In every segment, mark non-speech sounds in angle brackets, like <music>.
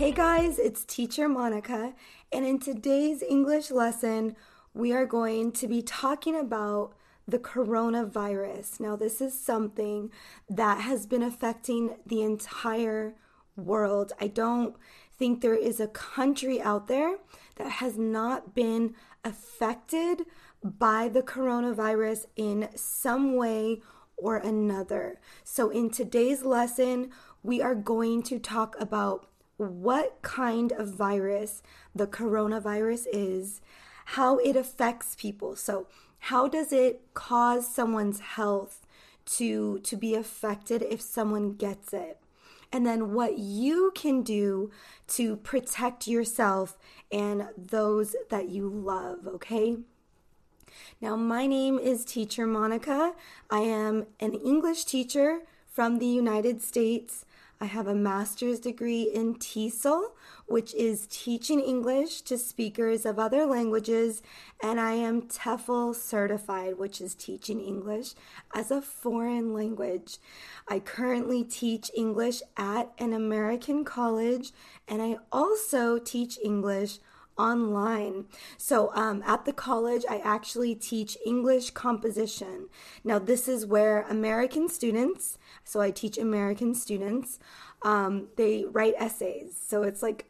Hey guys, it's teacher Monica, and in today's English lesson, we are going to be talking about the coronavirus. Now, this is something that has been affecting the entire world. I don't think there is a country out there that has not been affected by the coronavirus in some way or another. So, in today's lesson, we are going to talk about what kind of virus the coronavirus is, how it affects people. So, how does it cause someone's health to to be affected if someone gets it? And then what you can do to protect yourself and those that you love, okay? Now, my name is Teacher Monica. I am an English teacher from the United States. I have a master's degree in TESOL, which is teaching English to speakers of other languages, and I am TEFL certified, which is teaching English as a foreign language. I currently teach English at an American college, and I also teach English online. So um, at the college, I actually teach English composition. Now, this is where American students, so I teach American students, um, they write essays. So it's like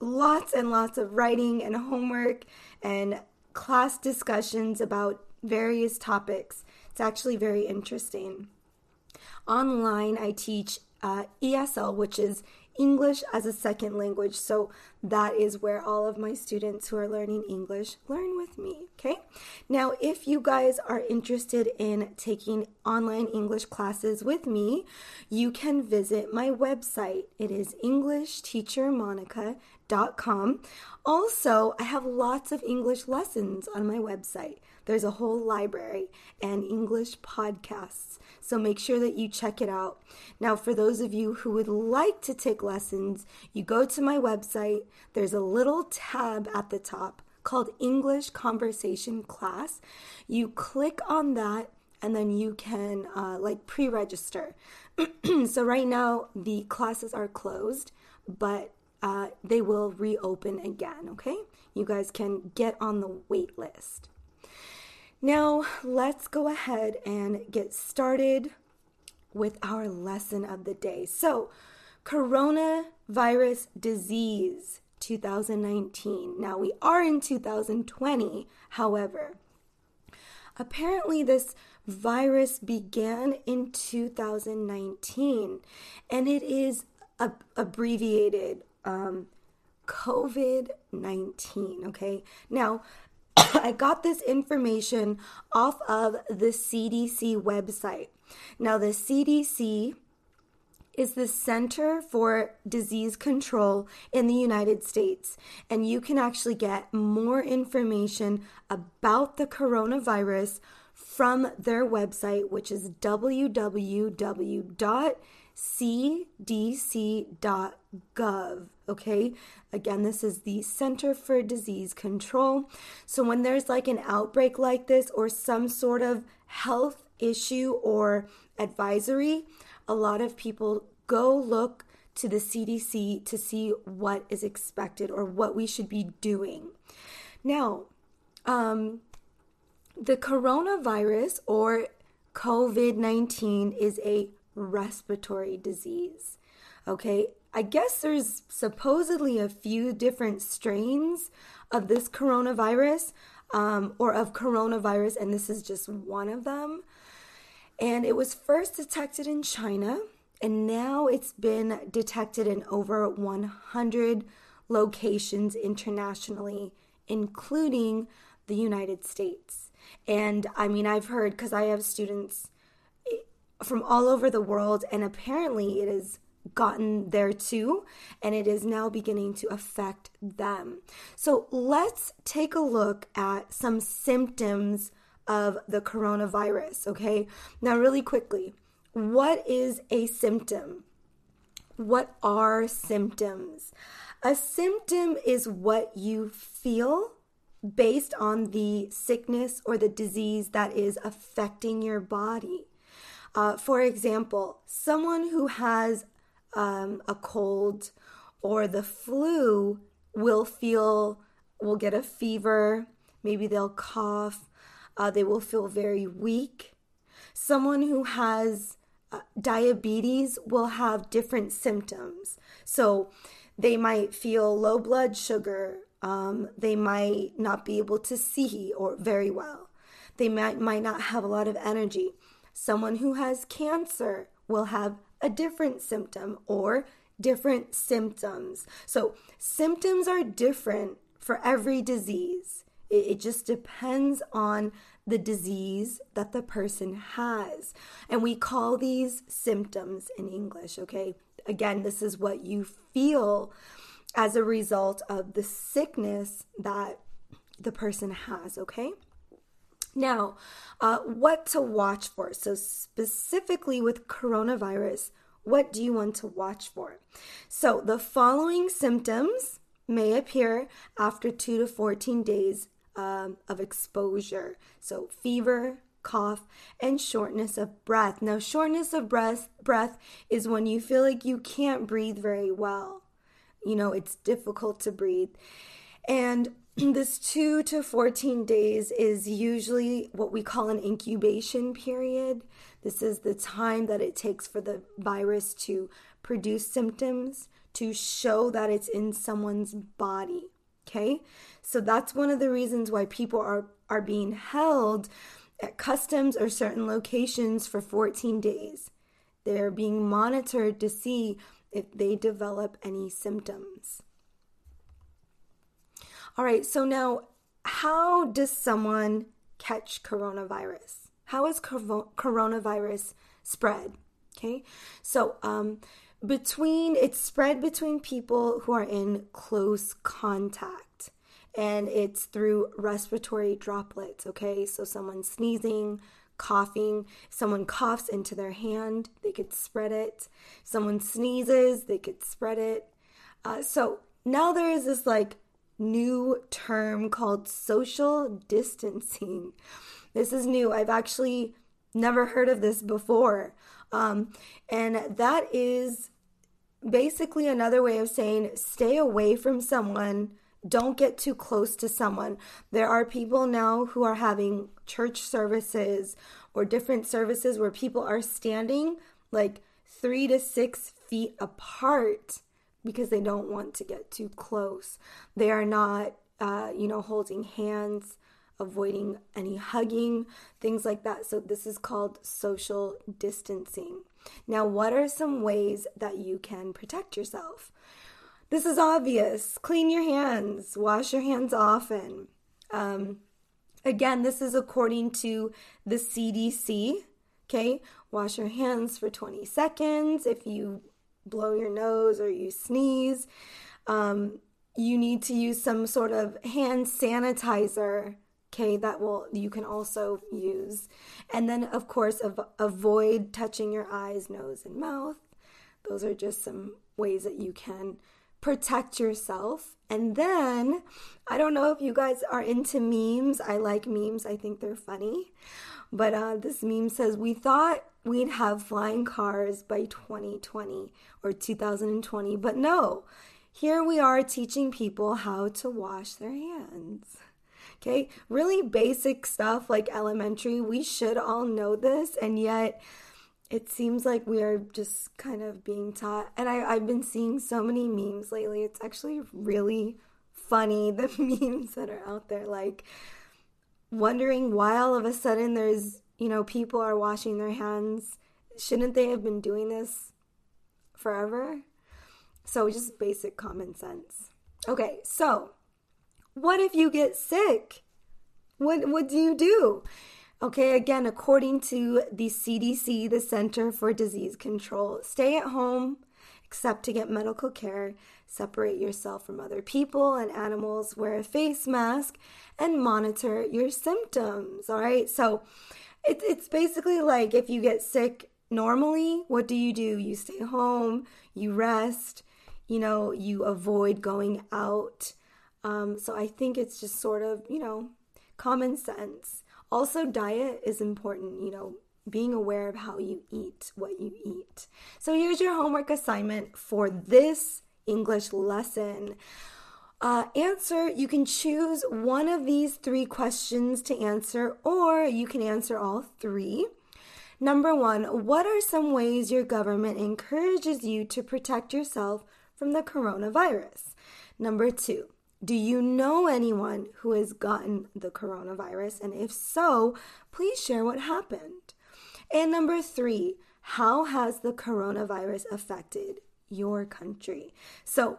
lots and lots of writing and homework and class discussions about various topics. It's actually very interesting. Online, I teach uh, ESL, which is English as a second language. So that is where all of my students who are learning English learn with me. Okay. Now, if you guys are interested in taking online English classes with me, you can visit my website. It is EnglishTeacherMonica.com. Also, I have lots of English lessons on my website. There's a whole library and English podcasts. So make sure that you check it out. Now, for those of you who would like to take lessons, you go to my website. There's a little tab at the top called English Conversation Class. You click on that and then you can uh, like pre register. <clears throat> so, right now, the classes are closed, but uh, they will reopen again, okay? You guys can get on the wait list. Now, let's go ahead and get started with our lesson of the day. So, coronavirus disease 2019. Now, we are in 2020, however. Apparently, this virus began in 2019 and it is ab- abbreviated um, COVID 19. Okay, now <coughs> I got this information off of the CDC website. Now, the CDC is the Center for Disease Control in the United States, and you can actually get more information about the coronavirus from their website, which is www.cdc.gov. Okay, again, this is the Center for Disease Control. So, when there's like an outbreak like this or some sort of health issue or advisory, a lot of people go look to the CDC to see what is expected or what we should be doing. Now, um, the coronavirus or COVID 19 is a respiratory disease. Okay, I guess there's supposedly a few different strains of this coronavirus um, or of coronavirus, and this is just one of them. And it was first detected in China, and now it's been detected in over 100 locations internationally, including the United States. And I mean, I've heard because I have students eh, from all over the world, and apparently it has gotten there too, and it is now beginning to affect them. So let's take a look at some symptoms of the coronavirus, okay? Now, really quickly, what is a symptom? What are symptoms? A symptom is what you feel based on the sickness or the disease that is affecting your body. Uh, for example, someone who has um, a cold or the flu will feel, will get a fever, maybe they'll cough, uh, they will feel very weak. Someone who has uh, diabetes will have different symptoms. So they might feel low blood sugar, um, they might not be able to see or very well. They might, might not have a lot of energy. Someone who has cancer will have a different symptom or different symptoms. So, symptoms are different for every disease. It, just depends on the disease that the person has. And we call these symptoms in English, okay? Again, this is what you feel as a result of the sickness that the person has, okay? Now, uh, what to watch for? So, specifically with coronavirus, what do you want to watch for? So, the following symptoms may appear after 2 to 14 days um, of exposure. So, fever, cough, and shortness of breath. Now, shortness of breath, breath is when you feel like you can't breathe very well. You know, it's difficult to breathe. And <clears throat> this 2 to 14 days is usually what we call an incubation period. This is the time that it takes for the virus to produce symptoms, to show that it's in someone's body. Okay? So that's one of the reasons why people are, are being held at customs or certain locations for 14 days. They're being monitored to see if they develop any symptoms. All right, so now how does someone catch coronavirus? How is coronavirus spread? Okay, so um, between it's spread between people who are in close contact, and it's through respiratory droplets. Okay, so someone sneezing, coughing, someone coughs into their hand, they could spread it. Someone sneezes, they could spread it. Uh, so now there is this like new term called social distancing. This is new. I've actually never heard of this before. Um, and that is basically another way of saying stay away from someone. Don't get too close to someone. There are people now who are having church services or different services where people are standing like three to six feet apart because they don't want to get too close. They are not, uh, you know, holding hands, avoiding any hugging, things like that. So, this is called social distancing. Now, what are some ways that you can protect yourself? This is obvious. Clean your hands, wash your hands often. Um, again, this is according to the CDC. Okay, wash your hands for 20 seconds. If you blow your nose or you sneeze, um, you need to use some sort of hand sanitizer okay that will you can also use. And then of course av- avoid touching your eyes nose and mouth. Those are just some ways that you can protect yourself. And then i don't know if you guys are into memes. I like memes. I think they're funny. But uh, this meme says we thought we'd have flying cars by 2020 or 2020. But no, here we are teaching people how to wash their hands. Okay, really basic stuff like elementary. We should all know this, and yet it seems like we are just kind of being taught. And I, I've been seeing so many memes lately. It's actually really funny <laughs> the memes that are out there, like wondering why all of a sudden there's you know, people are washing their hands. Shouldn't they have been doing this forever? So, just basic common sense. Okay, so what if you get sick? What, what do you do? Okay, again, according to the CDC, the Center for Disease Control, stay at home except to get medical care, separate yourself from other people and animals, wear a face mask, and monitor your symptoms. All right, so it's it's basically like if you get sick normally, what do you do? You stay home, you rest, you know, you avoid going out. Um, so I think it's just sort of, you know, common sense. Also, diet is important, you know, being aware of how you eat, what you eat. So here's your homework assignment for this English lesson. Uh, answer, you can choose one of these three questions to answer, or you can answer all three. Number one, what are some ways your government encourages you to protect yourself from the coronavirus? Number two, do you know anyone who has gotten the coronavirus? And if so, please share what happened. And number three, how has the coronavirus affected your country? So,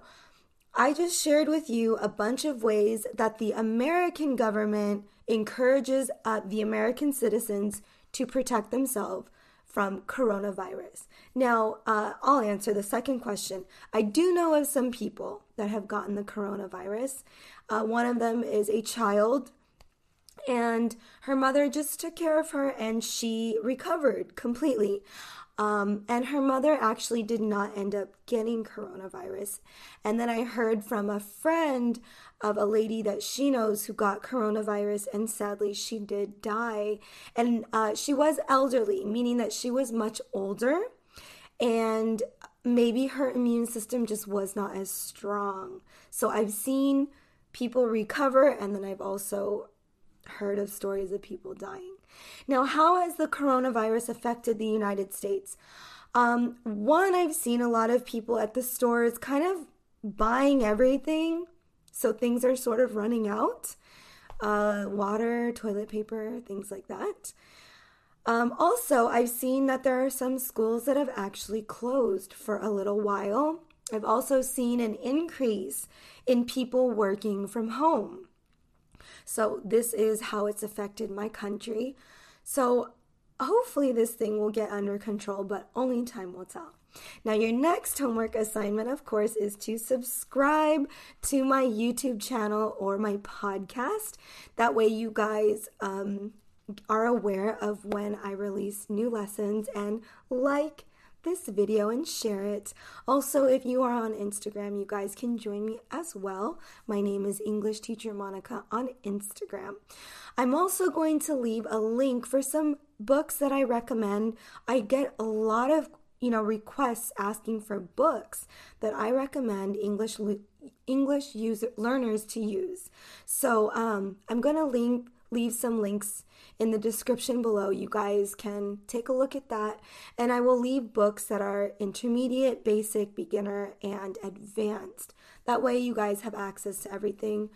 I just shared with you a bunch of ways that the American government encourages uh, the American citizens to protect themselves from coronavirus. Now, uh, I'll answer the second question. I do know of some people that have gotten the coronavirus. Uh, one of them is a child, and her mother just took care of her and she recovered completely. Um, and her mother actually did not end up getting coronavirus. And then I heard from a friend of a lady that she knows who got coronavirus, and sadly, she did die. And uh, she was elderly, meaning that she was much older, and maybe her immune system just was not as strong. So I've seen people recover, and then I've also heard of stories of people dying. Now, how has the coronavirus affected the United States? Um, one, I've seen a lot of people at the stores kind of buying everything, so things are sort of running out uh, water, toilet paper, things like that. Um, also, I've seen that there are some schools that have actually closed for a little while. I've also seen an increase in people working from home. So, this is how it's affected my country. So, hopefully, this thing will get under control, but only time will tell. Now, your next homework assignment, of course, is to subscribe to my YouTube channel or my podcast. That way, you guys um, are aware of when I release new lessons and like this video and share it. Also, if you are on Instagram, you guys can join me as well. My name is English Teacher Monica on Instagram. I'm also going to leave a link for some books that I recommend. I get a lot of you know requests asking for books that I recommend English English user learners to use. So um, I'm gonna link leave some links in the description below. You guys can take a look at that. And I will leave books that are intermediate, basic, beginner, and advanced. That way, you guys have access to everything.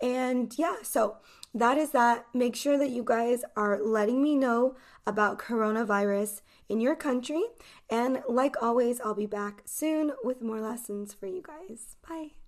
And yeah, so that is that. Make sure that you guys are letting me know about coronavirus in your country. And like always, I'll be back soon with more lessons for you guys. Bye.